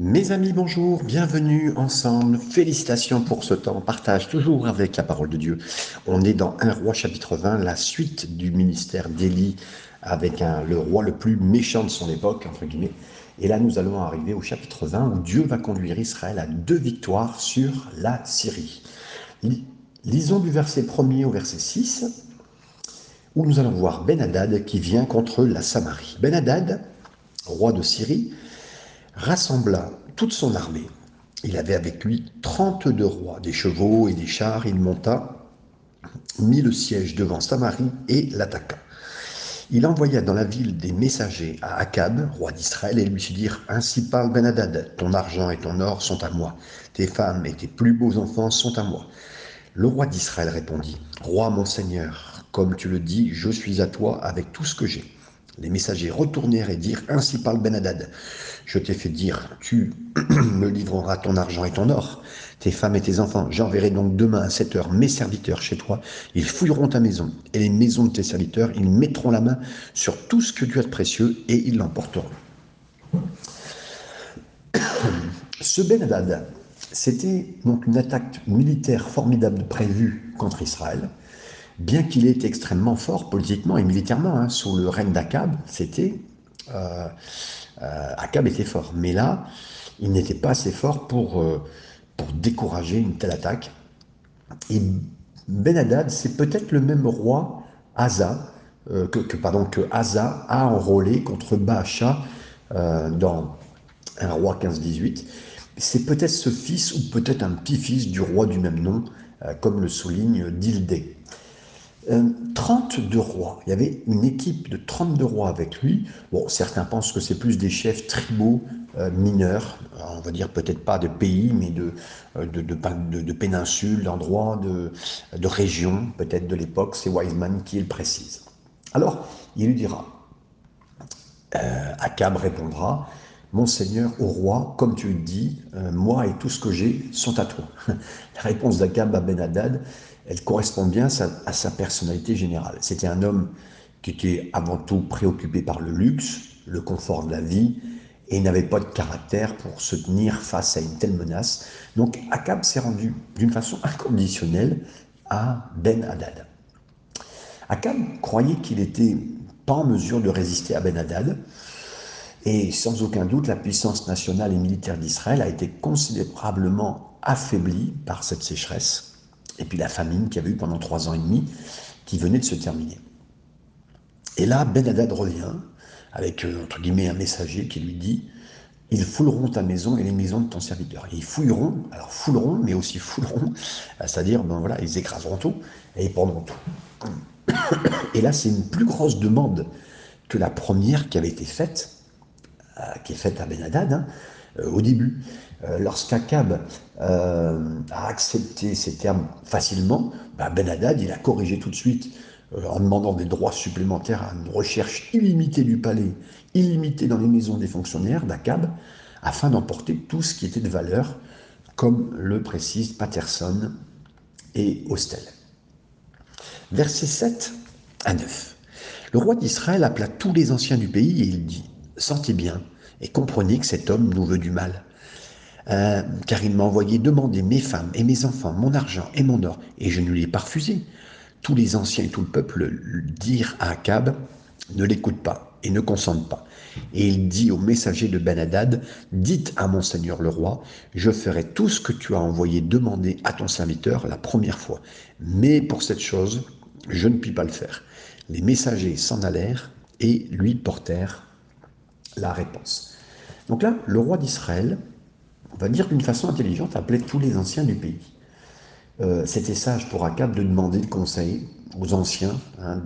Mes amis, bonjour, bienvenue ensemble. Félicitations pour ce temps. Partage toujours avec la parole de Dieu. On est dans 1 roi chapitre 20, la suite du ministère d'Élie avec le roi le plus méchant de son époque, entre guillemets. Et là, nous allons arriver au chapitre 20 où Dieu va conduire Israël à deux victoires sur la Syrie. Lisons du verset 1er au verset 6 où nous allons voir Ben-Hadad qui vient contre la Samarie. Ben-Hadad, roi de Syrie, rassembla toute son armée. Il avait avec lui 32 rois, des chevaux et des chars. Il monta, mit le siège devant Samarie et l'attaqua. Il envoya dans la ville des messagers à Akab, roi d'Israël, et lui fit dire Ainsi parle Ben-Hadad, ton argent et ton or sont à moi, tes femmes et tes plus beaux enfants sont à moi. Le roi d'Israël répondit Roi mon Seigneur, comme tu le dis, je suis à toi avec tout ce que j'ai. Les messagers retournèrent et dirent Ainsi parle Ben-Hadad Je t'ai fait dire Tu me livreras ton argent et ton or, tes femmes et tes enfants. J'enverrai donc demain à cette heure mes serviteurs chez toi. Ils fouilleront ta maison et les maisons de tes serviteurs. Ils mettront la main sur tout ce que tu as de précieux et ils l'emporteront. Ce Ben-Hadad, c'était donc une attaque militaire formidable prévue contre Israël bien qu'il ait été extrêmement fort politiquement et militairement, hein, sous le règne d'Akab, c'était. Euh, euh, était fort. Mais là, il n'était pas assez fort pour, euh, décourager une telle attaque. Et Ben-Hadad, c'est peut-être le même roi, Asa, que, pardon, que Asa a enrôlé contre Baasha dans un roi 15-18. C'est peut-être ce fils ou peut-être un petit-fils du roi du même nom, comme le souligne Dildé. 32 euh, rois. Il y avait une équipe de 32 rois avec lui. Bon, certains pensent que c'est plus des chefs tribaux euh, mineurs, on va dire peut-être pas de pays, mais de, euh, de, de, péninsules, d'endroits, de, de régions, peut-être de l'époque. C'est Wiseman qui le précise. Alors, il lui dira, Akab répondra, mon Seigneur, au roi, comme tu le dis, moi et tout ce que j'ai sont à toi. La réponse d'Akab à Ben-Hadad, elle correspond bien à sa, personnalité générale. C'était un homme qui était avant tout préoccupé par le luxe, le confort de la vie, et n'avait pas de caractère pour se tenir face à une telle menace. Donc Akab s'est rendu d'une façon inconditionnelle à Ben Hadad. Akab croyait qu'il n'était pas en mesure de résister à Ben Hadad, et sans aucun doute, la puissance nationale et militaire d'Israël a été considérablement affaiblie par cette sécheresse et puis la famine qu'il y avait eu pendant trois ans et demi, qui venait de se terminer. Et là, Ben Hadad revient avec, euh, entre guillemets, un messager qui lui dit Ils fouleront ta maison et les maisons de ton serviteur. Et ils fouilleront, alors fouleront, mais aussi fouleront, euh, c'est-à-dire, ben voilà, ils écraseront tout et ils prendront tout. Et là, c'est une plus grosse demande que la première qui avait été faite, euh, qui est faite à Ben Hadad, hein, au début. Euh, lorsqu'Akab euh, a accepté ces termes facilement, bah, Ben Haddad, a corrigé tout de suite euh, en demandant des droits supplémentaires à une recherche illimitée du palais, illimitée dans les maisons des fonctionnaires d'Akab, afin d'emporter tout ce qui était de valeur, comme le précisent Patterson et Hostel. Versets 7 à 9. Le roi d'Israël appela tous les anciens du pays et il dit Sentez bien et comprenez que cet homme nous veut du mal. Euh, car il m'a envoyé demander mes femmes et mes enfants, mon argent et mon or, et je ne lui ai pas refusé. Tous les anciens et tout le peuple dirent à Akab, ne l'écoute pas et ne consente pas. Et il dit au messager de Ben-Hadad, dites à mon seigneur le roi, je ferai tout ce que tu as envoyé demander à ton serviteur la première fois. Mais pour cette chose, je ne puis pas le faire. Les messagers s'en allèrent et lui portèrent la réponse. Donc là, le roi d'Israël va dire d'une façon intelligente, appelait tous les anciens du pays. Euh, c'était sage pour Akab de demander le conseil aux anciens, hein,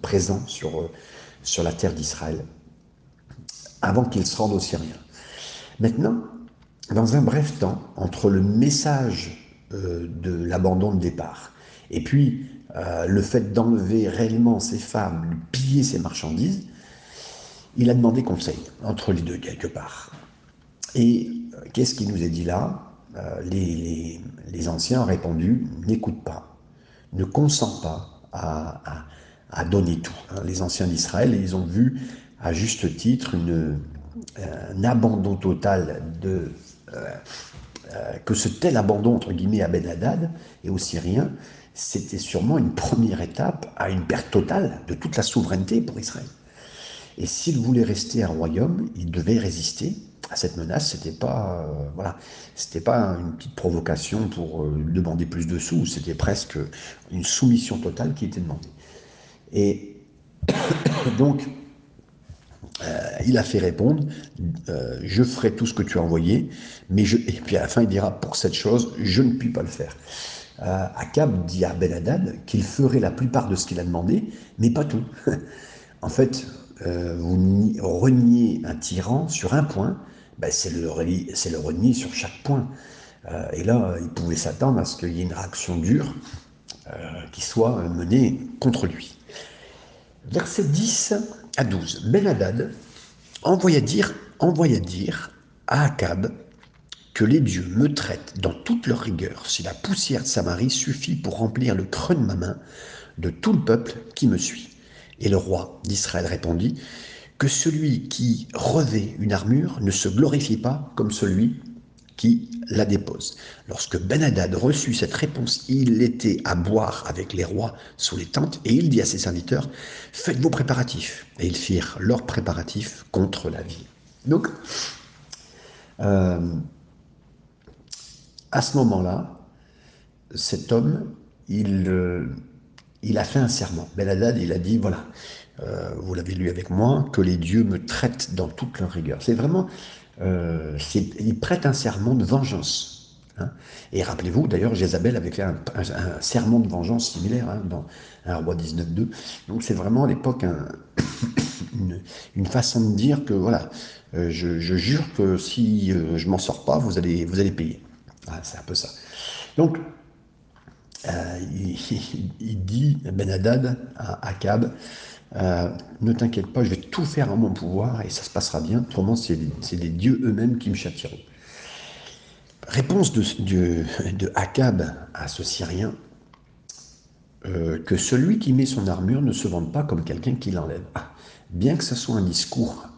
présents sur, euh, sur la terre d'Israël, avant qu'ils se rendent aux Syriens. Maintenant, dans un bref temps, entre le message euh, de l'abandon de départ et puis le fait d'enlever réellement ses femmes, de piller ses marchandises, il a demandé conseil entre les deux quelque part. Et euh, qu'est-ce qui nous est dit là? Euh, les, anciens ont répondu n'écoute pas, ne consent pas à, donner tout. Hein. Les anciens d'Israël, ils ont vu à juste titre une, un abandon total de que ce tel abandon entre guillemets à Ben Haddad et aux Syriens, c'était sûrement une première étape à une perte totale de toute la souveraineté pour Israël. Et s'il voulait rester un royaume, il devait résister cette menace. C'était pas, euh, voilà, c'était pas une petite provocation pour euh, demander plus de sous. C'était presque une soumission totale qui était demandée. Et donc, euh, il a fait répondre Je ferai tout ce que tu as envoyé, mais je. Et puis à la fin, il dira Pour cette chose, je ne puis pas le faire. Akab dit à Ben Hadad qu'il ferait la plupart de ce qu'il a demandé, mais pas tout. en fait, vous reniez un tyran sur un point, ben c'est le, le, renier sur chaque point. Euh, et là, il pouvait s'attendre à ce qu'il y ait une réaction dure euh, qui soit menée contre lui. Verset 10 à 12. Ben Hadad envoya dire, envoya dire à Akab que les dieux me traitent dans toute leur rigueur si la poussière de Samarie suffit pour remplir le creux de ma main de tout le peuple qui me suit. Et le roi d'Israël répondit, celui qui revêt une armure ne se glorifie pas comme celui qui la dépose. Lorsque Ben-Hadad reçut cette réponse, il était à boire avec les rois sous les tentes, et il dit à ses serviteurs, faites vos préparatifs. Et ils firent leurs préparatifs contre la ville. Donc, euh, à ce moment-là, cet homme, il... Euh, il a fait un serment. Ben il a dit, voilà, euh, vous l'avez lu avec moi, que les dieux me traitent dans toute leur rigueur. C'est vraiment, euh, il prête un serment de vengeance. Hein. Et rappelez-vous, d'ailleurs, Jézabel avait fait un, serment de vengeance similaire hein, dans un roi 19.2. Donc c'est vraiment à l'époque une, façon de dire que, voilà, euh, je, jure que si je m'en sors pas, vous allez, vous allez payer. Ah, c'est un peu ça. Donc, il, dit, Ben Haddad, à Akab, euh, ne t'inquiète pas, je vais tout faire en mon pouvoir et ça se passera bien. Autrement, c'est les dieux eux-mêmes qui me châtieront. Réponse de, de, Akab à ce Syrien euh, que celui qui met son armure ne se vende pas comme quelqu'un qui l'enlève. Ah, bien que ce soit un discours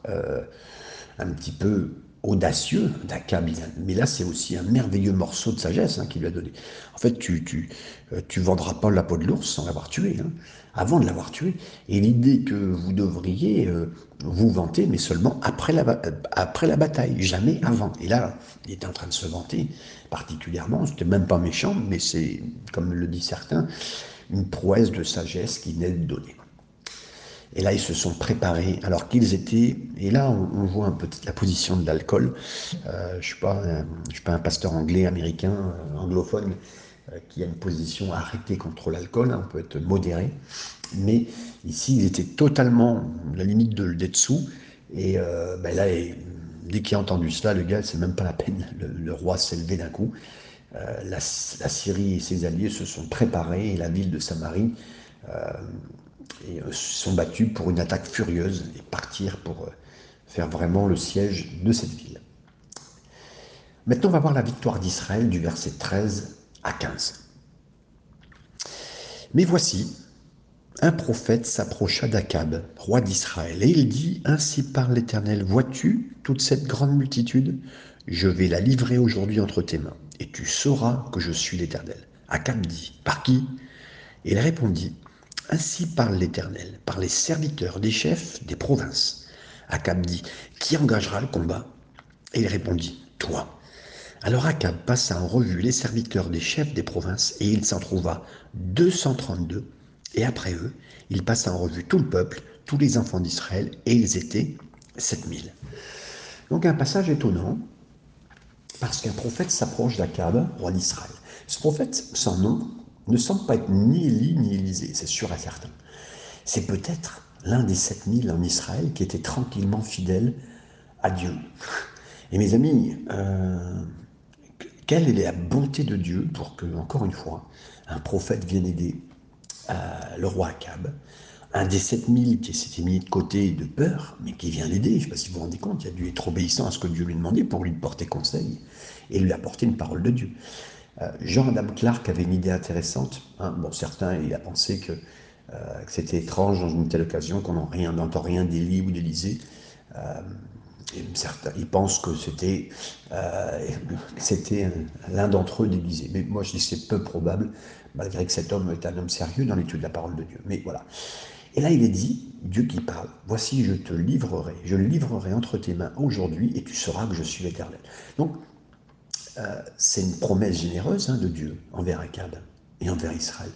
un petit peu audacieux d'Akab. Mais là, c'est aussi un merveilleux morceau de sagesse hein, qu'il lui a donné. En fait, tu euh, tu vendras pas la peau de l'ours sans l'avoir tué, hein, avant de l'avoir tué. Et l'idée que vous devriez euh, vous vanter, mais seulement après la, euh, après la bataille, jamais avant. Et là, il était en train de se vanter particulièrement. C'était même pas méchant, mais c'est, comme le dit certains, une prouesse de sagesse qui n'est donnée. Et là, ils se sont préparés alors qu'ils étaient. Et là, on, voit un peu la position de l'alcool. Euh, je ne suis, pas, suis pas un pasteur anglais, américain, anglophone, qui a une position arrêtée contre l'alcool. Hein, on peut être modéré. Mais ici, ils étaient totalement à la limite de d'être sous. Et ben là, dès qu'il a entendu cela, le gars, c'est même pas la peine. Le, roi s'est levé d'un coup. La, la, Syrie et ses alliés se sont préparés et la ville de Samarie et euh, sont battus pour une attaque furieuse et partir pour euh, faire vraiment le siège de cette ville. Maintenant, on va voir la victoire d'Israël du verset 13 à 15. Mais voici, un prophète s'approcha d'Akab, roi d'Israël, et il dit, Ainsi parle l'Éternel, vois-tu toute cette grande multitude? Je vais la livrer aujourd'hui entre tes mains, et tu sauras que je suis l'Éternel. Akab dit, Par qui? Il répondit, ainsi parle l'Éternel, par les serviteurs des chefs des provinces. Akab dit, Qui engagera le combat? Et il répondit, Toi. Alors Akab passa en revue les serviteurs des chefs des provinces, et il s'en trouva 232, et après eux, il passa en revue tout le peuple, tous les enfants d'Israël, et ils étaient 7000. Donc un passage étonnant, parce qu'un prophète s'approche d'Akab, roi d'Israël. Ce prophète, sans nom, ne semble pas être ni Élie ni Élisée, c'est sûr et certain. C'est peut-être l'un des 7000 en Israël qui était tranquillement fidèle à Dieu. Et mes amis, euh, quelle est la bonté de Dieu pour que, encore une fois, un prophète vienne aider euh, le roi Akab, un des 7000 qui s'était mis de côté de peur, mais qui vient l'aider. Je ne sais pas si vous vous rendez compte, il a dû être obéissant à ce que Dieu lui demandait pour lui porter conseil et lui apporter une parole de Dieu. Euh, Jean-Adam Clark avait une idée intéressante. Hein. Bon, certains, il a pensé que, euh, c'était étrange dans une telle occasion qu'on n'entend rien d'Élie ou d'Élysée. Certains, ils pensent que c'était euh, l'un d'entre eux déguisé. Mais moi, je dis que c'est peu probable, malgré que cet homme est un homme sérieux dans l'étude de la parole de Dieu. Mais voilà. Et là, il est dit, Dieu qui parle, voici, je te livrerai, je le livrerai entre tes mains aujourd'hui, et tu sauras que je suis l'Éternel. Donc, euh, c'est une promesse généreuse hein, de Dieu envers Akab et envers Israël.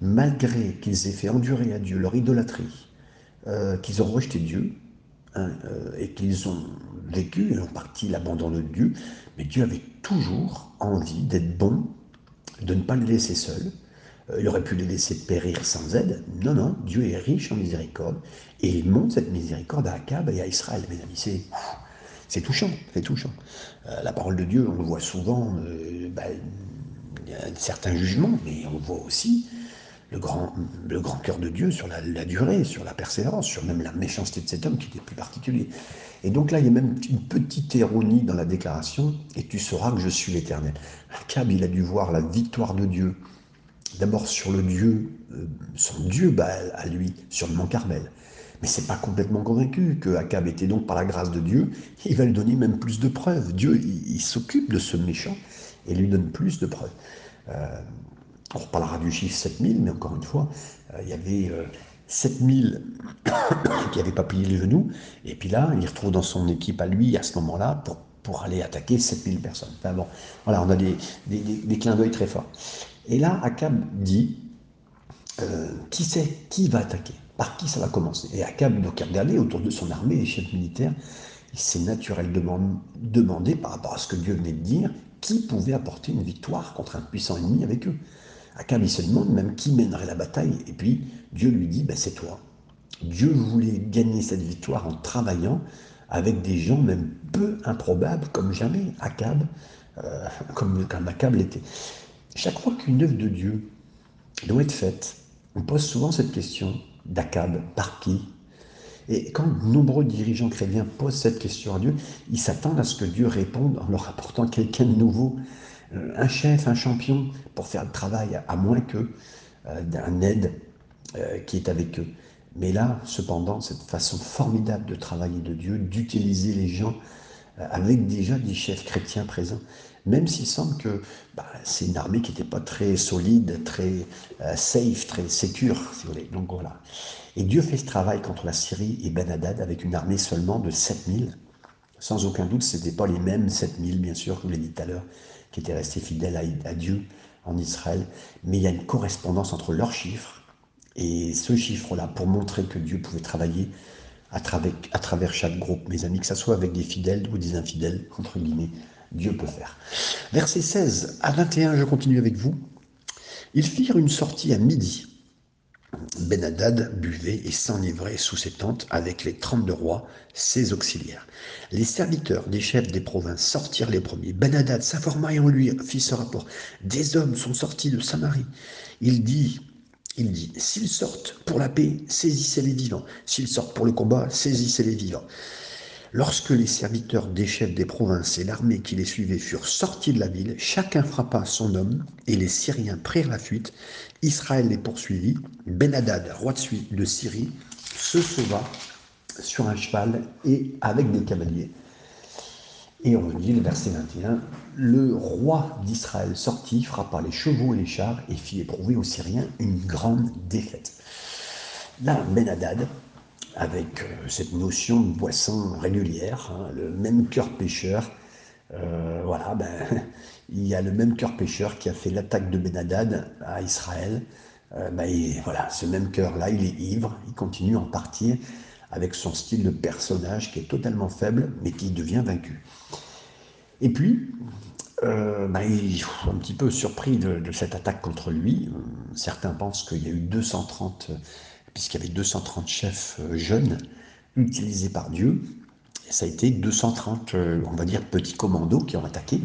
Malgré qu'ils aient fait endurer à Dieu leur idolâtrie, euh, qu'ils ont rejeté Dieu, hein, euh, et qu'ils ont vécu en partie l'abandon de Dieu, mais Dieu avait toujours envie d'être bon, de ne pas les laisser seuls. il aurait pu les laisser périr sans aide. Non, non, Dieu est riche en miséricorde, et il montre cette miséricorde à Akab et à Israël. Mes amis, c'est c'est touchant, c'est touchant. Euh, la parole de Dieu, on le voit souvent, euh, ben, il y a certains jugements, mais on voit aussi le grand, cœur de Dieu sur la, durée, sur la persévérance, sur même la méchanceté de cet homme qui était plus particulier. Et donc là, il y a même une petite ironie dans la déclaration, et tu sauras que je suis l'Éternel. Akab, il a dû voir la victoire de Dieu, d'abord sur le Dieu, euh, son Dieu Baal à lui, sur le mont Carmel, mais c'est pas complètement convaincu que Akab était donc par la grâce de Dieu. Il va lui donner même plus de preuves. Dieu, il, s'occupe de ce méchant et lui donne plus de preuves. Euh, on reparlera du chiffre 7000, mais encore une fois, euh, il y avait 7000 euh, qui n'avaient pas plié les genoux. Et puis là, il retrouve dans son équipe à lui, à ce moment-là, pour, aller attaquer 7000 personnes. Enfin bon, voilà, on a des, des, clins d'œil très forts. Et là, Akab dit, qui sait, qui va attaquer? Par qui ça va commencer? Et Akab, donc, a regardé autour de son armée, les chefs militaires, il s'est naturellement demandé, par rapport à ce que Dieu venait de dire, qui pouvait apporter une victoire contre un puissant ennemi avec eux. Akab, il se demande même qui mènerait la bataille, et puis Dieu lui dit, ben, c'est toi. Dieu voulait gagner cette victoire en travaillant avec des gens même peu improbables comme jamais Akab, euh, comme, comme Akab l'était. Chaque fois qu'une œuvre de Dieu doit être faite, on pose souvent cette question, d'Akab, par qui? Et quand de nombreux dirigeants chrétiens posent cette question à Dieu, ils s'attendent à ce que Dieu réponde en leur apportant quelqu'un de nouveau, un chef, un champion, pour faire le travail, à moins que euh, d'un aide euh, qui est avec eux. Mais là, cependant, cette façon formidable de travailler de Dieu, d'utiliser les gens avec déjà des chefs chrétiens présents, même s'il semble que bah, c'est une armée qui n'était pas très solide, très euh, safe, très sécure, si vous voulez. Donc voilà. Et Dieu fait ce travail contre la Syrie et Ben Hadad avec une armée seulement de 7000. Sans aucun doute, ce n'étaient pas les mêmes 7000, bien sûr, comme je l'ai dit tout à l'heure, qui étaient restés fidèles à, Dieu en Israël. Mais il y a une correspondance entre leurs chiffres et ce chiffre-là pour montrer que Dieu pouvait travailler à travers, à travers chaque groupe, mes amis, que ce soit avec des fidèles ou des infidèles, entre guillemets. Dieu peut faire. Versets 16 à 21, je continue avec vous. Ils firent une sortie à midi. Ben-Hadad buvait et s'enivrait sous ses tentes avec les trente-deux rois, ses auxiliaires. Les serviteurs des chefs des provinces sortirent les premiers. Ben-Hadad s'informa et en lui fit ce rapport. Des hommes sont sortis de Samarie. Il dit, s'ils sortent pour la paix, saisissez les vivants. S'ils sortent pour le combat, saisissez les vivants. Lorsque les serviteurs des chefs des provinces et l'armée qui les suivait furent sortis de la ville, chacun frappa son homme, et les Syriens prirent la fuite. Israël les poursuivit. Ben-Hadad, roi de Syrie, se sauva sur un cheval et avec des cavaliers. Et on dit, le verset 21, le roi d'Israël sortit, frappa les chevaux et les chars et fit éprouver aux Syriens une grande défaite. Là, Ben-Hadad, avec euh, cette notion de boisson régulière, hein, le même cœur pêcheur. Euh, voilà, ben, il y a le même cœur pêcheur qui a fait l'attaque de Benadad à Israël. Euh, ben, voilà, ce même cœur-là, il est ivre, il continue en partie avec son style de personnage qui est totalement faible, mais qui devient vaincu. Et puis, ben, il est un petit peu surpris de, de, cette attaque contre lui. Certains pensent qu'il y a eu 230 puisqu'il y avait 230 chefs euh, jeunes utilisés par Dieu. Et ça a été 230, euh, on va dire, petits commandos qui ont attaqué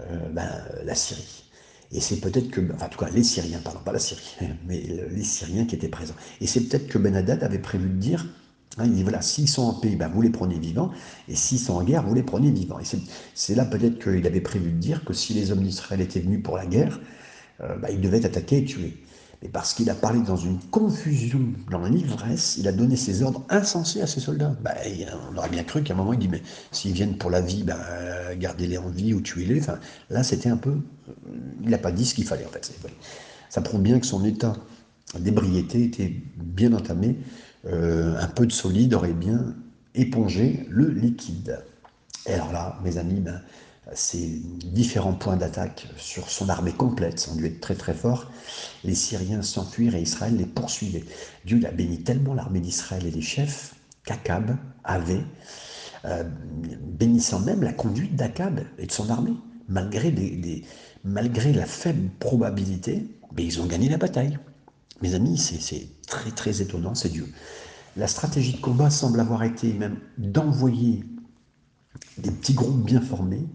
euh, ben, la Syrie. Et c'est peut-être que, enfin, en tout cas, les Syriens, pardon, pas la Syrie, mais les Syriens qui étaient présents. Et c'est peut-être que Ben Hadad avait prévu de dire, hein, il dit voilà, s'ils sont en paix, ben, vous les prenez vivants, et s'ils sont en guerre, vous les prenez vivants. Et c'est là peut-être qu'il avait prévu de dire que si les hommes d'Israël étaient venus pour la guerre, ben, ils devaient attaquer et tuer. Parce qu'il a parlé dans une confusion, dans l'ivresse, il a donné ses ordres insensés à ses soldats. Bah, on aurait bien cru qu'à un moment, il dit, mais s'ils viennent pour la vie, bah, gardez-les en vie ou tuez-les. Là, c'était un peu... Il n'a pas dit ce qu'il fallait, en fait. Ça prouve bien que son état d'ébriété était bien entamé. Euh, un peu de solide aurait bien épongé le liquide. Et alors là, mes amis, ben, ces différents points d'attaque sur son armée complète sont dû être très très forts. Les Syriens s'enfuirent et Israël les poursuivait. Dieu a béni tellement l'armée d'Israël et les chefs qu'Akab avait, euh, bénissant même la conduite d'Akab et de son armée, malgré, malgré la faible probabilité, mais ils ont gagné la bataille. Mes amis, c'est très très étonnant, c'est Dieu. La stratégie de combat semble avoir été même d'envoyer des petits groupes bien formés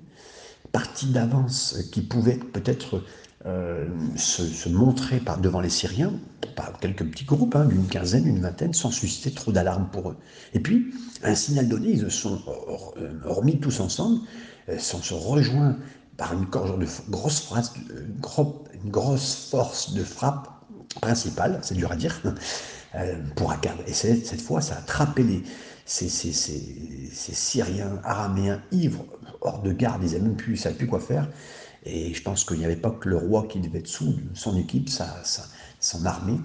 partie d'avance qui pouvait peut-être euh, se, montrer par, devant les Syriens, par quelques petits groupes, hein, d'une quinzaine, une vingtaine, sans susciter trop d'alarme pour eux. Et puis, un signal donné, ils se sont euh, remis tous ensemble, euh, sont se rejoints par une, de grosse, phrase, une grosse force de frappe principale, c'est dur à dire, pour Akab. Et cette fois, ça a attrapé les, ces, Syriens, Araméens, ivres, hors de garde, ils même plus, savaient plus quoi faire. Et je pense qu'il n'y avait pas que le roi qui devait être sous son équipe, sa, son armée.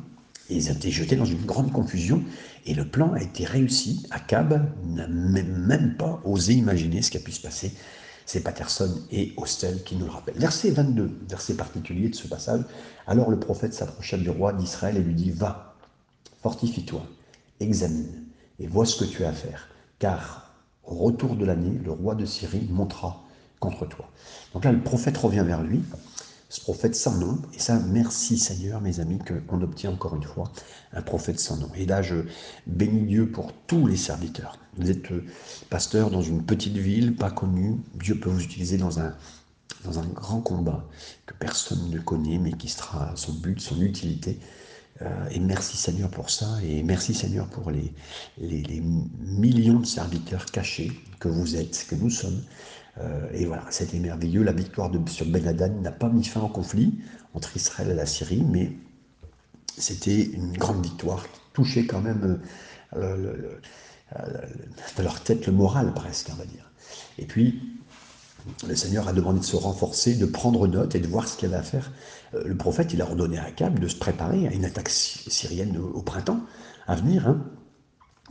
Et ils été jetés dans une grande confusion. Et le plan a été réussi. Akab n'a même pas osé imaginer ce qui a pu se passer. C'est Patterson et Hostel qui nous le rappellent. Verset 22, verset particulier de ce passage. Alors le prophète s'approcha du roi d'Israël et lui dit Va, fortifie-toi, examine et vois ce que tu as à faire. Car au retour de l'année, le roi de Syrie montera contre toi. Donc là, le prophète revient vers lui, ce prophète sans nom, et ça, merci Seigneur, mes amis, qu'on obtient encore une fois un prophète sans nom. Et là, je bénis Dieu pour tous les serviteurs. Vous êtes euh, pasteur dans une petite ville, pas connue, Dieu peut vous utiliser dans un, dans un grand combat que personne ne connaît, mais qui sera son but, son utilité. Euh, et merci Seigneur pour ça, et merci Seigneur pour les, les, millions de serviteurs cachés que vous êtes, que nous sommes. Euh, et voilà, c'était merveilleux. La victoire sur Ben n'a pas mis fin au conflit entre Israël et la Syrie, mais c'était une grande victoire qui touchait quand même euh, leur tête le moral presque, on va dire. Et puis, le Seigneur a demandé de se renforcer, de prendre note et de voir ce qu'il avait à faire. Euh, le prophète, il a ordonné à Akab de se préparer à une attaque syrienne au printemps à venir. Hein.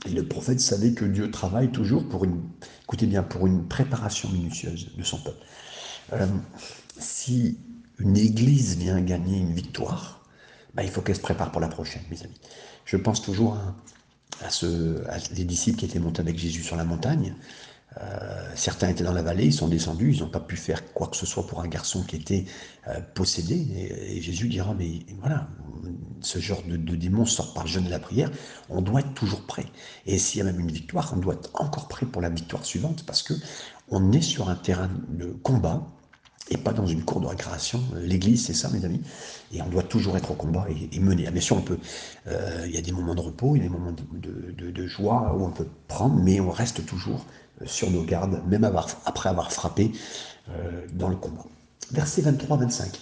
Et le prophète savait que Dieu travaille toujours pour une, écoutez bien, pour une préparation minutieuse de son peuple. Euh, si une église vient gagner une victoire, bah, il faut qu'elle se prépare pour la prochaine, mes amis. Je pense toujours à, ce, à les disciples qui étaient montés avec Jésus sur la montagne. Euh, certains étaient dans la vallée, ils sont descendus, ils n'ont pas pu faire quoi que ce soit pour un garçon qui était euh, possédé. Et, Jésus dira, mais voilà, ce genre de, démon sort par le jeûne de la prière, on doit être toujours prêt. Et s'il y a même une victoire, on doit être encore prêt pour la victoire suivante, parce que on est sur un terrain de combat et pas dans une cour de récréation. L'Église, c'est ça, mes amis. Et on doit toujours être au combat et, mener. Ah, bien sûr, on peut. Euh, il y a des moments de repos, il y a des moments de joie où on peut prendre, mais on reste toujours sur nos gardes, même après avoir frappé euh, dans le combat. Verset 23-25.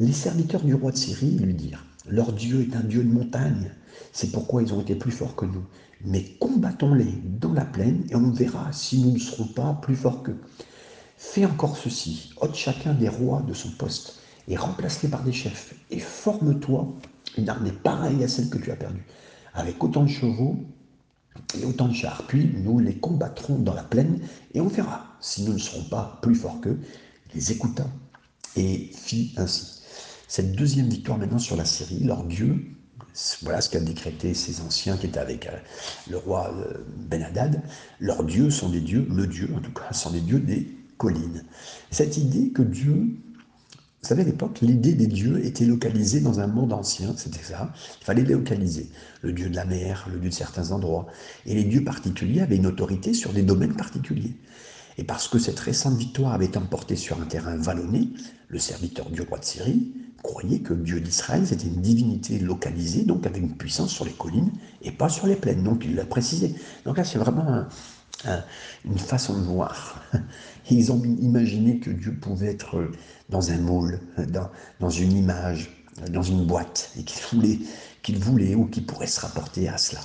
Les serviteurs du roi de Syrie lui dirent, Leur Dieu est un Dieu de montagne, c'est pourquoi ils ont été plus forts que nous. Mais combattons-les dans la plaine et on verra si nous ne serons pas plus forts qu'eux. Fais encore ceci, ôte chacun des rois de son poste et remplace-les par des chefs et forme-toi une armée pareille à celle que tu as perdue, avec autant de chevaux et autant de chars. Puis nous les combattrons dans la plaine et on verra si nous ne serons pas plus forts qu'eux. Il les écouta et fit ainsi. Cette deuxième victoire maintenant sur la Syrie, leur Dieu, voilà ce qu'a décrété ces anciens qui étaient avec euh, le roi euh, Ben-Hadad, leurs dieux sont des dieux, le Dieu en tout cas, sont des dieux des collines. Cette idée que Dieu vous savez, à l'époque, l'idée des dieux était localisée dans un monde ancien, c'était ça. Il fallait les localiser. Le dieu de la mer, le dieu de certains endroits. Et les dieux particuliers avaient une autorité sur des domaines particuliers. Et parce que cette récente victoire avait emporté sur un terrain vallonné, le serviteur du roi de Syrie croyait que le dieu d'Israël, c'était une divinité localisée, donc avec une puissance sur les collines et pas sur les plaines. Donc il l'a précisé. Donc là, c'est vraiment une façon de voir. Ils ont imaginé que Dieu pouvait être dans un moule, dans, une image. dans une boîte et qu'il voulait, qu'il voulait ou qu'il pourrait se rapporter à cela.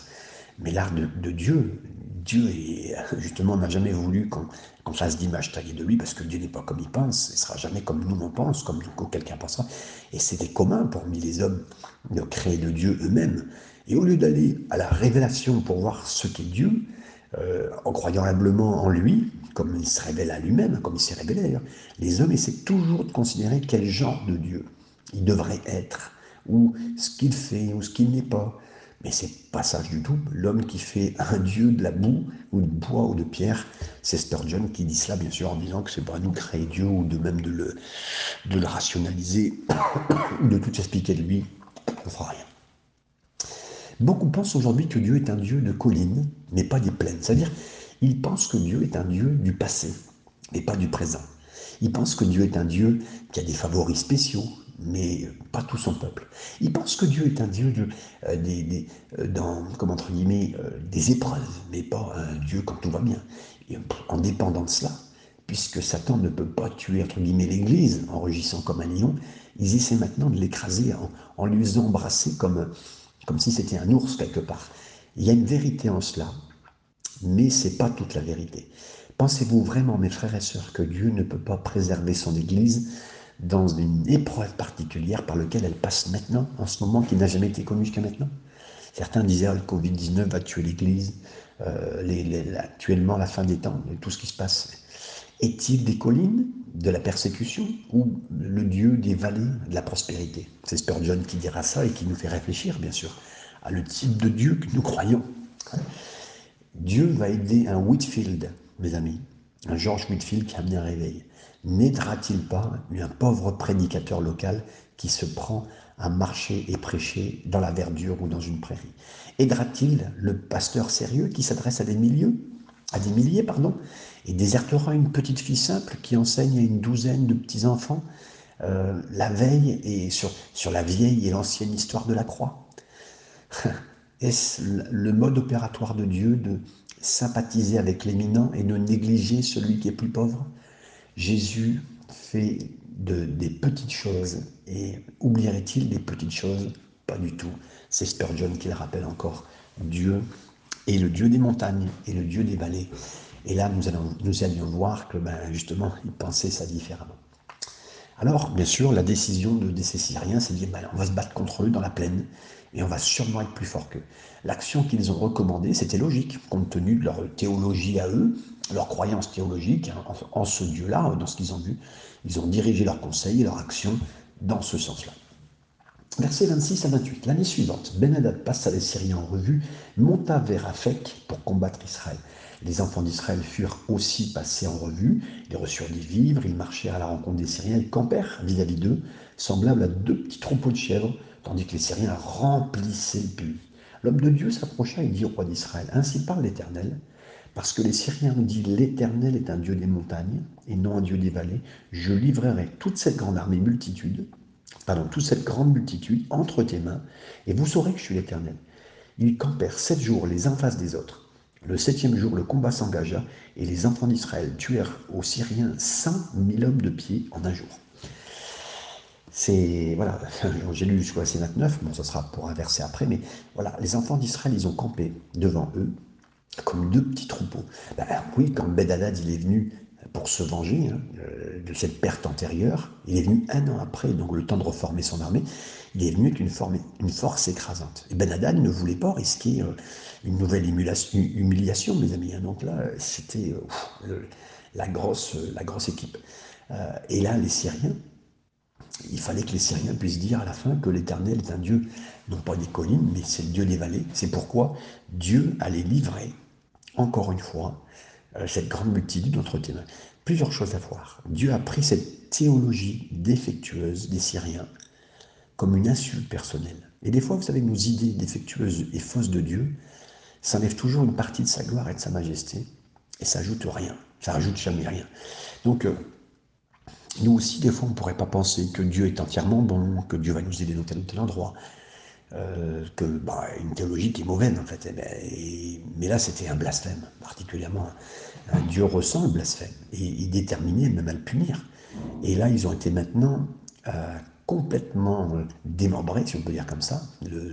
Mais l'art de, Dieu, Dieu est, justement n'a jamais voulu qu'on fasse d'image taillée de lui parce que Dieu n'est pas comme il pense, il sera jamais comme nous on pense, comme quelqu'un pensera. Et c'était commun parmi les hommes de créer de Dieu eux-mêmes. Et au lieu d'aller à la révélation pour voir ce qu'est Dieu, euh, en croyant humblement en lui, comme il se révèle à lui-même, comme il s'est révélé d'ailleurs, les hommes essaient toujours de considérer quel genre de Dieu il devrait être, ou ce qu'il fait, ou ce qu'il n'est pas. Mais c'est pas sage du tout. L'homme qui fait un dieu de la boue, ou de bois, ou de pierre, c'est Sturgeon qui dit cela, bien sûr, en disant que c'est pas à nous créer Dieu, ou de même de le, rationaliser, ou de tout expliquer de lui. On fera rien. Beaucoup pensent aujourd'hui que Dieu est un Dieu de collines, mais pas des plaines. C'est-à-dire, ils pensent que Dieu est un Dieu du passé, mais pas du présent. Ils pensent que Dieu est un Dieu qui a des favoris spéciaux, mais pas tout son peuple. Ils pensent que Dieu est un Dieu euh, des, euh, euh, des épreuves, mais pas un Dieu quand tout va bien. en dépendant de cela, puisque Satan ne peut pas tuer entre guillemets l'Église en rugissant comme un lion, ils essaient maintenant de l'écraser en, en lui embrasser comme comme si c'était un ours quelque part. Il y a une vérité en cela, mais ce n'est pas toute la vérité. Pensez-vous vraiment, mes frères et sœurs, que Dieu ne peut pas préserver son Église dans une épreuve particulière par laquelle elle passe maintenant, en ce moment, qui n'a jamais été connue jusqu'à maintenant? Certains disaient que ah, le Covid-19 va tuer l'Église, euh, actuellement la fin des temps, tout ce qui se passe. Est-il des collines de la persécution ou le Dieu des vallées de la prospérité? C'est Spurgeon qui dira ça et qui nous fait réfléchir, bien sûr, à le type de Dieu que nous croyons. Dieu va aider un Whitfield, mes amis, un George Whitfield qui a amené un réveil. N'aidera-t-il pas un pauvre prédicateur local qui se prend à marcher et prêcher dans la verdure ou dans une prairie? Aidera-t-il le pasteur sérieux qui s'adresse à des milieux, à des milliers, pardon, et désertera une petite fille simple qui enseigne à une douzaine de petits-enfants euh, la veille et sur, la vieille et l'ancienne histoire de la croix Est-ce le mode opératoire de Dieu de sympathiser avec l'éminent et de négliger celui qui est plus pauvre? Jésus fait de, des petites choses et oublierait-il des petites choses? Pas du tout. C'est Spurgeon qui le rappelle encore. Dieu est le Dieu des montagnes et le Dieu des vallées. Et là, nous, allions voir que ben, justement, ils pensaient ça différemment. Alors, bien sûr, la décision de, ces Syriens, c'est de dire, ben, on va se battre contre eux dans la plaine, et on va sûrement être plus fort qu'eux. L'action qu'ils ont recommandée, c'était logique, compte tenu de leur théologie à eux, leur croyance théologique hein, en, ce Dieu-là, dans ce qu'ils ont vu. Ils ont dirigé leurs conseils et leur action dans ce sens-là. Versets 26 à 28. L'année suivante, Ben-Hadad passa les Syriens en revue, monta vers Afek pour combattre Israël. Les enfants d'Israël furent aussi passés en revue, ils reçurent des vivres, ils marchèrent à la rencontre des Syriens, ils campèrent vis-à-vis d'eux, semblables à deux petits troupeaux de chèvres, tandis que les Syriens remplissaient le pays. L'homme de Dieu s'approcha et dit au roi d'Israël, Ainsi parle l'Éternel, parce que les Syriens ont dit, L'Éternel est un Dieu des montagnes et non un Dieu des vallées, je livrerai toute cette grande armée multitude, pardon, toute cette grande multitude entre tes mains, et vous saurez que je suis l'Éternel. Ils campèrent sept jours les uns face des autres. Le septième jour, le combat s'engagea et les enfants d'Israël tuèrent aux Syriens 100 000 hommes de pied en un jour. C'est, voilà, j'ai lu jusqu'au verset 29, bon, ça sera pour un verset après, mais voilà, les enfants d'Israël, ils ont campé devant eux comme deux petits troupeaux. Ben, oui, quand Bedadad, il est venu pour se venger hein, euh, de cette perte antérieure, il est venu un an après, donc le temps de reformer son armée, il est venu avec une, une force écrasante. Et Ben ne voulait pas risquer euh, une nouvelle humiliation, mes amis. Hein. Donc là, c'était euh, la, grosse, la grosse équipe. Euh, et là, les Syriens, il fallait que les Syriens puissent dire à la fin que l'Éternel est un Dieu, non pas des collines, mais c'est le Dieu des vallées. C'est pourquoi Dieu allait livrer, encore une fois, cette grande multitude entre tes. Plusieurs choses à voir. Dieu a pris cette théologie défectueuse des Syriens comme une insulte personnelle. Et des fois, vous savez, nos idées défectueuses et fausses de Dieu, ça enlève toujours une partie de sa gloire et de sa majesté, et ça ajoute rien, ça ajoute jamais rien. Donc, euh, nous aussi, des fois, on ne pourrait pas penser que Dieu est entièrement bon, que Dieu va nous aider dans tel ou tel endroit, euh, que bah, une théologie qui est mauvaise, en fait. Eh ben, mais là, c'était un blasphème, particulièrement. Dieu ressent le blasphème, et il est déterminé même à le punir. Et là, ils ont été maintenant euh, complètement euh, démembré, si on peut dire comme ça,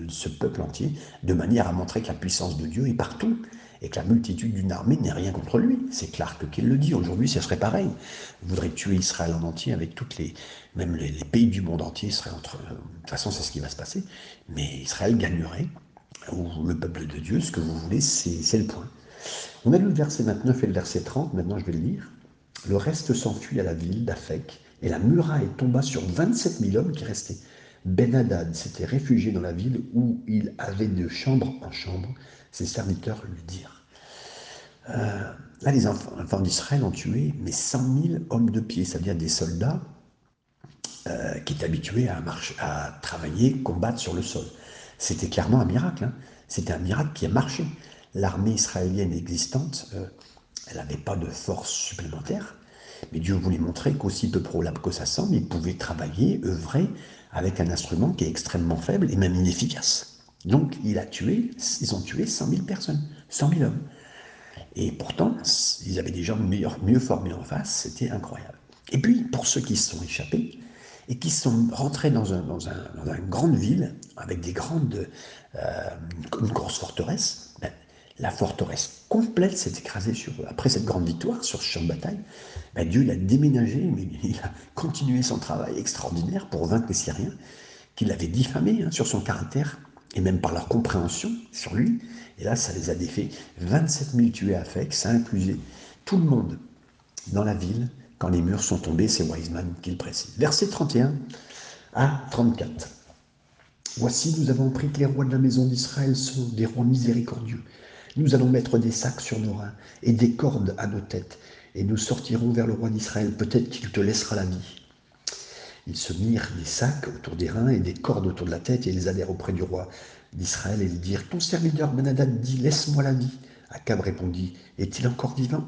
ce peuple entier, de manière à montrer que la puissance de Dieu est partout et que la multitude d'une armée n'est rien contre lui. C'est Clark qui le dit. Aujourd'hui, ce serait pareil. Vous voudrez tuer Israël en entier avec toutes les, même les, pays du monde entier seraient entre. De toute façon, c'est ce qui va se passer. Mais Israël gagnerait, ou le peuple de Dieu, ce que vous voulez, c'est le point. On a lu le verset 29 et le verset 30. Maintenant, je vais le lire. Le reste s'enfuit à la ville d'Afek, et la muraille tomba sur 27 000 hommes qui restaient. Ben Hadad s'était réfugié dans la ville où il avait de chambre en chambre. Ses serviteurs lui dirent. Euh, là, les enfants, d'Israël ont tué mais 100 000 hommes de pied, c'est-à-dire des soldats euh, qui étaient habitués à, marcher, à travailler, combattre sur le sol. C'était clairement un miracle. Hein. C'était un miracle qui a marché. L'armée israélienne existante, euh, elle n'avait pas de force supplémentaire. Mais Dieu voulait montrer qu'aussi peu probable que ça semble, il pouvait travailler, œuvrer avec un instrument qui est extrêmement faible et même inefficace. Donc il a tué, ils ont tué 100 000 personnes, 100 000 hommes. Et pourtant, ils avaient des gens mieux formés en face, c'était incroyable. Et puis, pour ceux qui se sont échappés et qui sont rentrés dans, une grande ville avec des grandes, euh, une grosse forteresse, ben, la forteresse complète s'est écrasée sur. Après cette grande victoire sur ce champ de bataille, ben Dieu l'a déménagé, mais il a continué son travail extraordinaire pour vaincre les Syriens, qu'il avait diffamés hein, sur son caractère et même par leur compréhension sur lui. Et là, ça les a défaits. 27 000 tués à Fek, ça inclusait tout le monde dans la ville quand les murs sont tombés, c'est Wiseman qui le précise. Verset 31 à 34. Voici, nous avons appris que les rois de la maison d'Israël sont des rois miséricordieux nous allons mettre des sacs sur nos reins et des cordes à nos têtes, et nous sortirons vers le roi d'Israël. Peut-être qu'il te laissera la vie. Ils se mirent des sacs autour des reins et des cordes autour de la tête, et ils allèrent auprès du roi d'Israël et lui dirent Ton serviteur Benadad dit Laisse-moi la vie. Akab répondit Est-il encore vivant?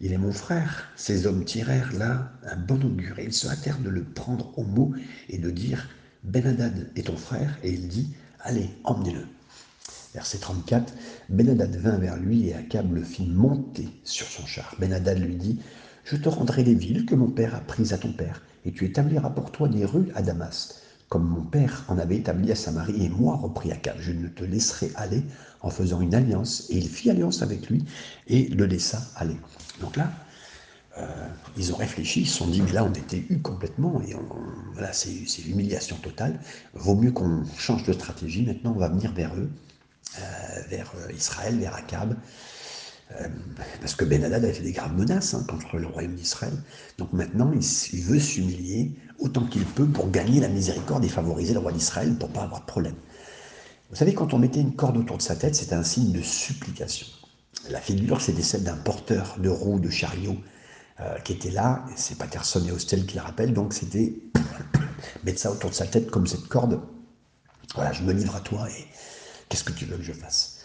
Il est mon frère. Ces hommes tirèrent là un bon augure, et ils se hâtèrent de le prendre au mot et de dire Benadad est ton frère, et il dit Allez, emmenez-le. Verset 34, Benadad vint vers lui et Akab le fit monter sur son char. Benadad lui dit, Je te rendrai les villes que mon père a prises à ton père, et tu établiras pour toi des rues à Damas, comme mon père en avait établi à Samarie, et moi, reprit Akab, je ne te laisserai aller en faisant une alliance. Et il fit alliance avec lui et le laissa aller. Donc là, euh, ils ont réfléchi, ils se sont dit, mais là on était eu complètement, et voilà, c'est l'humiliation totale. Vaut mieux qu'on change de stratégie, maintenant on va venir vers eux vers euh, Israël, vers Akab, euh, parce que Ben Hadad a fait des graves menaces hein, contre le royaume d'Israël. Donc maintenant, il, veut s'humilier autant qu'il peut pour gagner la miséricorde et favoriser le roi d'Israël pour ne pas avoir de problème. Vous savez, quand on mettait une corde autour de sa tête, c'était un signe de supplication. La figure, c'était celle d'un porteur de roues, de chariot, qui était là. C'est Patterson et Hostel qui le rappellent. Donc c'était mettre ça autour de sa tête comme cette corde. Voilà, je me livre à toi et Qu'est-ce que tu veux que je fasse?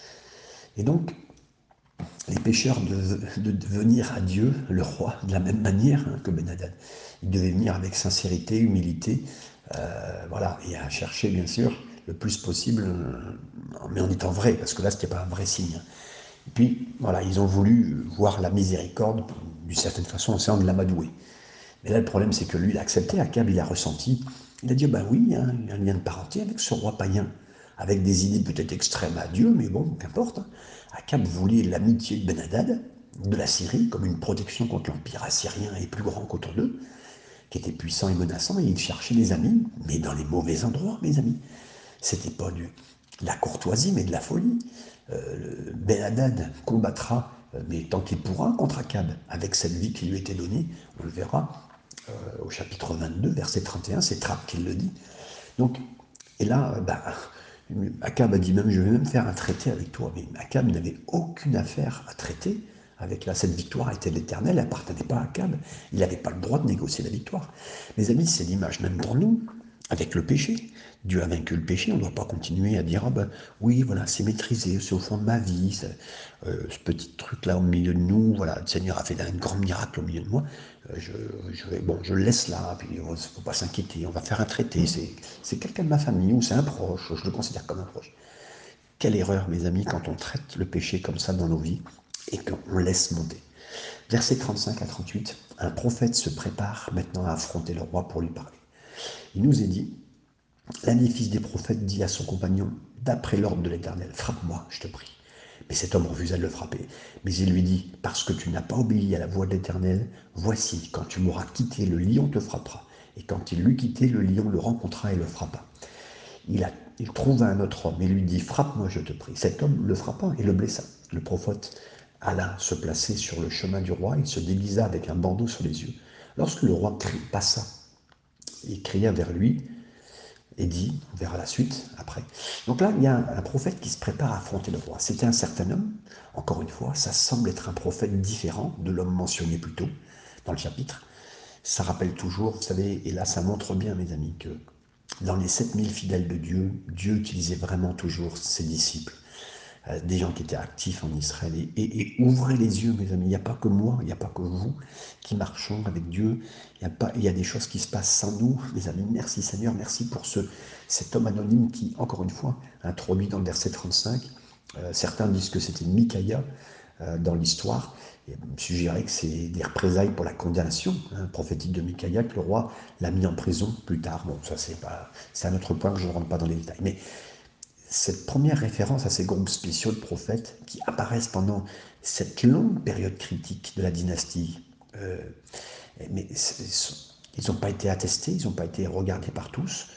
Et donc, les pécheurs de, de, venir à Dieu, le roi, de la même manière hein, que Benadad. Ils devaient venir avec sincérité, humilité, euh, voilà, et à chercher bien sûr le plus possible, euh, mais en étant vrai, parce que là, ce n'était pas un vrai signe. Et puis, voilà, ils ont voulu voir la miséricorde, d'une certaine façon, en de l'amadouer. Mais là, le problème, c'est que lui, il a accepté, Akab, il a ressenti, il a dit, ben oui, hein, il y a un lien de parenté avec ce roi païen avec des idées peut-être extrêmes à Dieu, mais bon, qu'importe. Akab voulait l'amitié de Ben de la Syrie, comme une protection contre l'empire assyrien et plus grand qu'autour d'eux, qui était puissant et menaçant, et il cherchait des amis, mais dans les mauvais endroits, mes amis. C'était pas de la courtoisie, mais de la folie. Euh, ben combattra, euh, mais tant qu'il pourra, contre Akab, avec cette vie qui lui était donnée, on le verra euh, au chapitre 22, verset 31, c'est Trapp qui le dit. Donc, et là, ben, Akab a dit même, je vais même faire un traité avec toi. Mais Akab n'avait aucune affaire à traiter avec là. Cette victoire était l'éternel, elle n'appartenait pas à Akab. Il n'avait pas le droit de négocier la victoire. Mes amis, c'est l'image même pour nous, avec le péché. Dieu a vaincu le péché, on ne doit pas continuer à dire, ah ben, oui, voilà, c'est maîtrisé, c'est au fond de ma vie, euh, ce petit truc-là au milieu de nous, voilà, le Seigneur a fait un grand miracle au milieu de moi, euh, je, le laisse là, puis il ne faut pas s'inquiéter, on va faire un traité, c'est quelqu'un de ma famille ou c'est un proche, je le considère comme un proche. Quelle erreur, mes amis, quand on traite le péché comme ça dans nos vies et qu'on laisse monter. Verset 35 à 38, un prophète se prépare maintenant à affronter le roi pour lui parler. Il nous est dit, l'un des fils des prophètes dit à son compagnon, d'après l'ordre de l'Éternel, frappe-moi, je te prie. Mais cet homme refusa de le frapper. Mais il lui dit, parce que tu n'as pas obéi à la voix de l'Éternel, voici, quand tu m'auras quitté, le lion te frappera. Et quand il l'eut quitté, le lion le rencontra et le frappa. Il, trouva un autre homme et lui dit, frappe-moi, je te prie. Cet homme le frappa et le blessa. Le prophète alla se placer sur le chemin du roi, il se déguisa avec un bandeau sur les yeux. Lorsque le roi passa, il cria vers lui, et dit, on verra la suite après. Donc là, il y a un, prophète qui se prépare à affronter le roi. C'était un certain homme, encore une fois, ça semble être un prophète différent de l'homme mentionné plus tôt dans le chapitre. Ça rappelle toujours, vous savez, et là ça montre bien, mes amis, que dans les 7000 fidèles de Dieu, Dieu utilisait vraiment toujours ses disciples des gens qui étaient actifs en Israël. Et, ouvrez les yeux, mes amis. Il n'y a pas que moi, il n'y a pas que vous qui marchons avec Dieu. Il y, a pas, il y a des choses qui se passent sans nous, mes amis. Merci Seigneur, merci pour ce, cet homme anonyme qui, encore une fois, introduit dans le verset 35. Euh, certains disent que c'était Micaiah euh, dans l'histoire. Je suggérerais que c'est des représailles pour la condamnation hein, prophétique de Micaiah, que le roi l'a mis en prison plus tard. Bon, ça c'est c'est un autre point que je ne rentre pas dans les détails. Mais cette première référence à ces groupes spéciaux de prophètes qui apparaissent pendant cette longue période critique de la dynastie, euh, mais ils n'ont pas été attestés, ils n'ont pas été regardés par tous,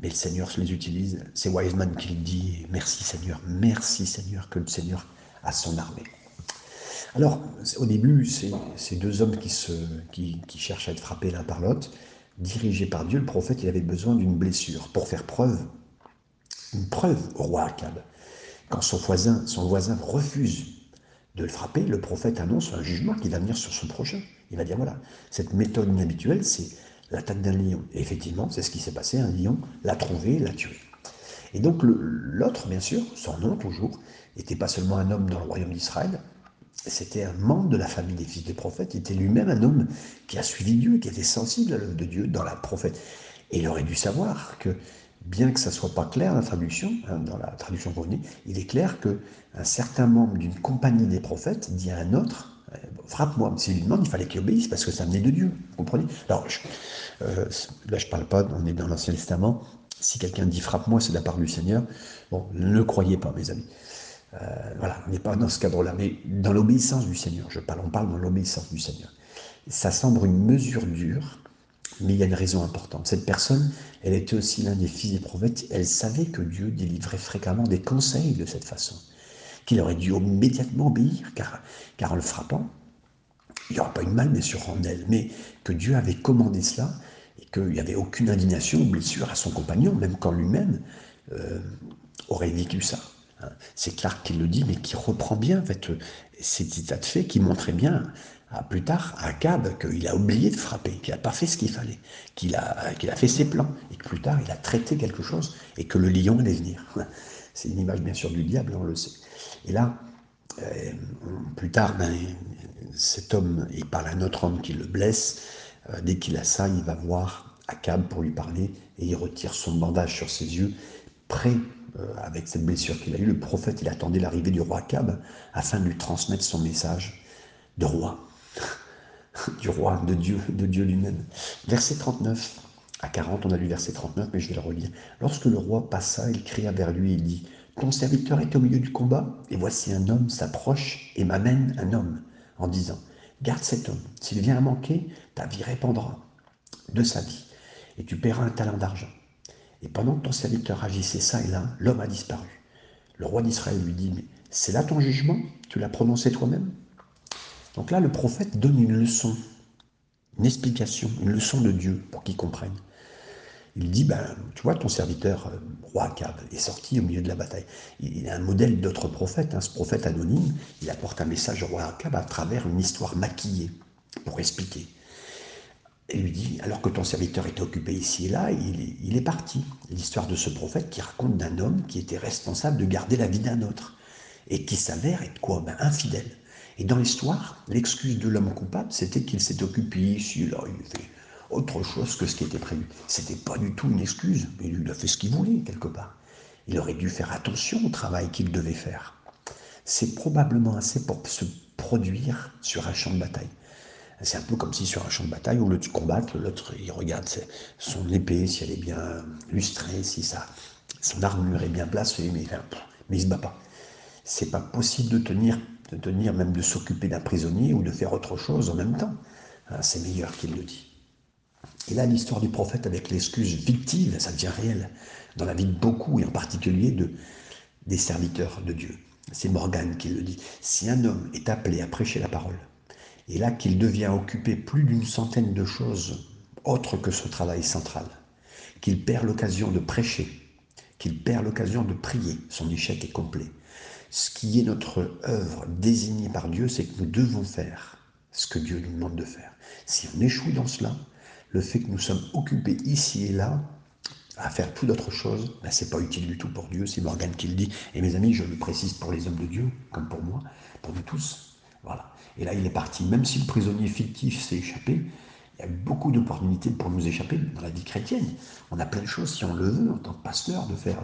mais le Seigneur les utilise. C'est Wiseman qui le dit, merci Seigneur, merci Seigneur que le Seigneur a son armée. Alors, au début, ces deux hommes qui, se, qui, qui cherchent à être frappés l'un par l'autre, dirigés par Dieu, le prophète, il avait besoin d'une blessure pour faire preuve une preuve au roi Akab. Quand son voisin, son voisin refuse de le frapper, le prophète annonce un jugement qui va venir sur son prochain. Il va dire voilà, cette méthode inhabituelle, c'est l'attaque d'un lion. Et effectivement, c'est ce qui s'est passé. Un lion l'a trouvé, l'a tué. Et donc l'autre, bien sûr, son nom toujours, n'était pas seulement un homme dans le royaume d'Israël, c'était un membre de la famille des fils des prophètes, il était lui-même un homme qui a suivi Dieu, qui était sensible à l'œuvre de Dieu dans la prophète. Et il aurait dû savoir que bien que ça ne soit pas clair dans la traduction, hein, dans la traduction revenue, il est clair qu'un certain membre d'une compagnie des prophètes dit à un autre euh, Frappe-moi. S'il lui demande, il fallait qu'il obéisse parce que ça venait de Dieu. Vous comprenez? Alors, euh, là, je ne parle pas, on est dans l'Ancien Testament. Si quelqu'un dit Frappe-moi, c'est de la part du Seigneur. Bon, ne croyez pas, mes amis. Euh, voilà, on n'est pas dans ce cadre-là, mais dans l'obéissance du Seigneur. Je parle, on parle dans l'obéissance du Seigneur. Ça semble une mesure dure, mais il y a une raison importante. Cette personne, elle était aussi l'un des fils des prophètes. Elle savait que Dieu délivrait fréquemment des conseils de cette façon, qu'il aurait dû immédiatement obéir, car, car en le frappant, il n'y aura pas eu de mal, bien sûr, en elle, mais que Dieu avait commandé cela et qu'il n'y avait aucune indignation ou blessure à son compagnon, même quand lui-même euh, aurait vécu ça. Hein. C'est Clark qui le dit, mais qui reprend bien en fait, cet état de fait qui montrait bien plus tard à Akab qu'il a oublié de frapper, qu'il n'a pas fait ce qu'il fallait, qu'il a, qu'il a fait ses plans, et que plus tard il a traité quelque chose, et que le lion allait venir. C'est une image bien sûr du diable, on le sait. Et là, euh, plus tard, ben, cet homme, il parle à un autre homme qui le blesse. Euh, dès qu'il a ça, il va voir Akab pour lui parler, et il retire son bandage sur ses yeux, prêt euh, avec cette blessure qu'il a eue. Le prophète, il attendait l'arrivée du roi Akab afin de lui transmettre son message de roi du roi, de Dieu, de Dieu lui-même. Verset 39 à 40, on a lu verset 39, mais je vais le relire. Lorsque le roi passa, il cria vers lui et dit Ton serviteur est au milieu du combat, et voici un homme s'approche et m'amène un homme, en disant Garde cet homme, s'il vient à manquer, ta vie répondra de sa vie, et tu paieras un talent d'argent. Et pendant que ton serviteur agissait ça et là, l'homme a disparu. Le roi d'Israël lui dit Mais c'est là ton jugement? Tu l'as prononcé toi-même? Donc là, le prophète donne une leçon, une explication, une leçon de Dieu pour qu'il comprenne. Il dit, ben, tu vois, ton serviteur, euh, roi Akab, est sorti au milieu de la bataille. Il est un modèle d'autres prophètes, hein, ce prophète anonyme, il apporte un message au roi Akab à travers une histoire maquillée pour expliquer. Et lui dit, alors que ton serviteur était occupé ici et là, il est, parti. L'histoire de ce prophète qui raconte d'un homme qui était responsable de garder la vie d'un autre et qui s'avère être quoi? Ben, Infidèle. Et dans l'histoire, l'excuse de l'homme coupable, c'était qu'il s'est occupé ici, là, il fait autre chose que ce qui était prévu. C'était pas du tout une excuse, mais il a fait ce qu'il voulait, quelque part. Il aurait dû faire attention au travail qu'il devait faire. C'est probablement assez pour se produire sur un champ de bataille. C'est un peu comme si sur un champ de bataille, où le tu combattes, l'autre il regarde son épée, si elle est bien lustrée, si ça, son armure est bien placée, mais, mais il ne se bat pas. C'est pas possible de tenir, de tenir, même de s'occuper d'un prisonnier ou de faire autre chose en même temps. Hein, c'est meilleur qu'il le dit. Et là, l'histoire du prophète avec l'excuse fictive, ça devient réel dans la vie de beaucoup, et en particulier de, des serviteurs de Dieu. C'est Morgane qui le dit. Si un homme est appelé à prêcher la parole, et là qu'il devient occupé plus d'une centaine de choses autres que ce travail central, qu'il perd l'occasion de prêcher, qu'il perd l'occasion de prier, son échec est complet. Ce qui est notre œuvre désignée par Dieu, c'est que nous devons faire ce que Dieu nous demande de faire. Si on échoue dans cela, le fait que nous sommes occupés ici et là à faire tout d'autres choses, ben, c'est pas utile du tout pour Dieu, c'est Morgane qui le dit. Et mes amis, je le précise pour les hommes de Dieu, comme pour moi, pour nous tous. Voilà. Et là, il est parti. Même si le prisonnier fictif s'est échappé, il y a beaucoup d'opportunités pour nous échapper dans la vie chrétienne. On a plein de choses, si on le veut, en tant que pasteur, de faire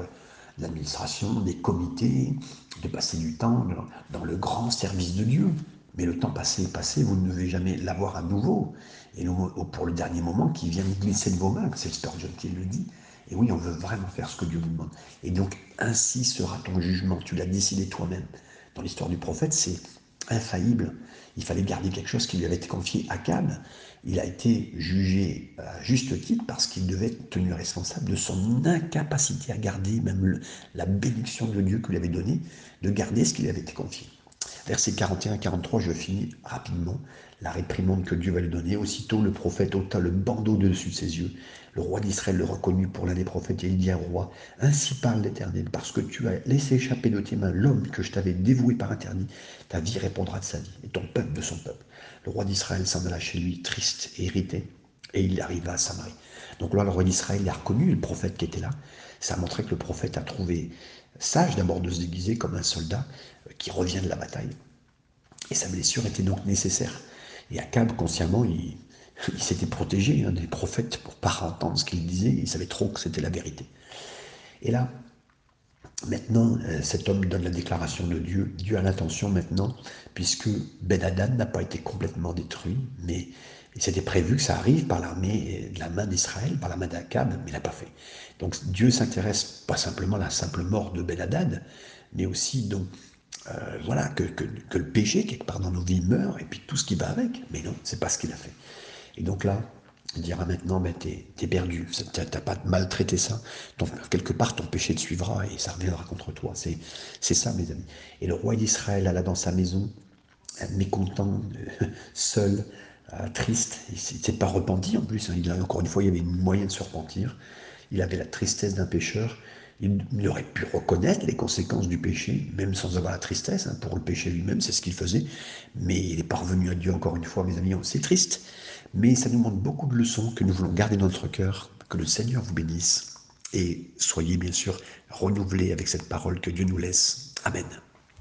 l'administration, des comités, de passer du temps dans le grand service de Dieu. Mais le temps passé est passé, vous ne devez jamais l'avoir à nouveau. Et pour le dernier moment qui vient glisser de vos mains, c'est Spurgeon qui le dit. Et oui, on veut vraiment faire ce que Dieu vous demande. Et donc, ainsi sera ton jugement. Tu l'as décidé toi-même. Dans l'histoire du prophète, c'est infaillible. Il fallait garder quelque chose qui lui avait été confié à Cab. Il a été jugé à juste titre parce qu'il devait être tenu responsable de son incapacité à garder même la bénédiction de Dieu qu'il avait donnée, de garder ce qui lui avait été confié. Verset 41-43, je finis rapidement. La réprimande que Dieu va lui donner. Aussitôt, le prophète ôta le bandeau de dessus de ses yeux. Le roi d'Israël le reconnut pour l'un des prophètes et il dit au roi Ainsi parle l'Éternel, parce que tu as laissé échapper de tes mains l'homme que je t'avais dévoué par interdit. Ta vie répondra de sa vie et ton peuple de son peuple. Le roi d'Israël s'en alla chez lui, triste et irrité, et il arriva à Samarie. Donc là, le roi d'Israël a reconnu le prophète qui était là. Ça a montré que le prophète a trouvé sage d'abord de se déguiser comme un soldat qui revient de la bataille. Et sa blessure était donc nécessaire. Et Akab, consciemment, il, s'était protégé hein, des prophètes pour pas entendre ce qu'ils disaient. Il savait trop que c'était la vérité. Et là, maintenant, euh, cet homme donne la déclaration de Dieu. Dieu a l'intention maintenant, puisque Ben Hadad n'a pas été complètement détruit, mais il s'était prévu que ça arrive par l'armée de la main d'Israël, par la main d'Akab, mais il n'a pas fait. Donc Dieu s'intéresse pas simplement à la simple mort de Ben Hadad, mais aussi donc euh, voilà que, le péché quelque part dans nos vies meurt et puis tout ce qui va avec. Mais non, c'est pas ce qu'il a fait. Et donc là, il dira maintenant, ben, t'es es perdu, t'as pas maltraité ça, donc quelque part ton péché te suivra et ça reviendra contre toi. C'est ça, mes amis. Et le roi d'Israël alla dans sa maison, mécontent, seul, euh, triste. Il s'est pas repenti en plus. Hein. Il encore une fois, il y avait une moyen de se repentir. Il avait la tristesse d'un pécheur. Il, aurait pu reconnaître les conséquences du péché, même sans avoir la tristesse. Hein, pour le péché lui-même, c'est ce qu'il faisait. Mais il est parvenu à Dieu, encore une fois, mes amis. C'est triste. Mais ça nous montre beaucoup de leçons que nous voulons garder dans notre cœur. Que le Seigneur vous bénisse. Et soyez bien sûr renouvelés avec cette parole que Dieu nous laisse. Amen.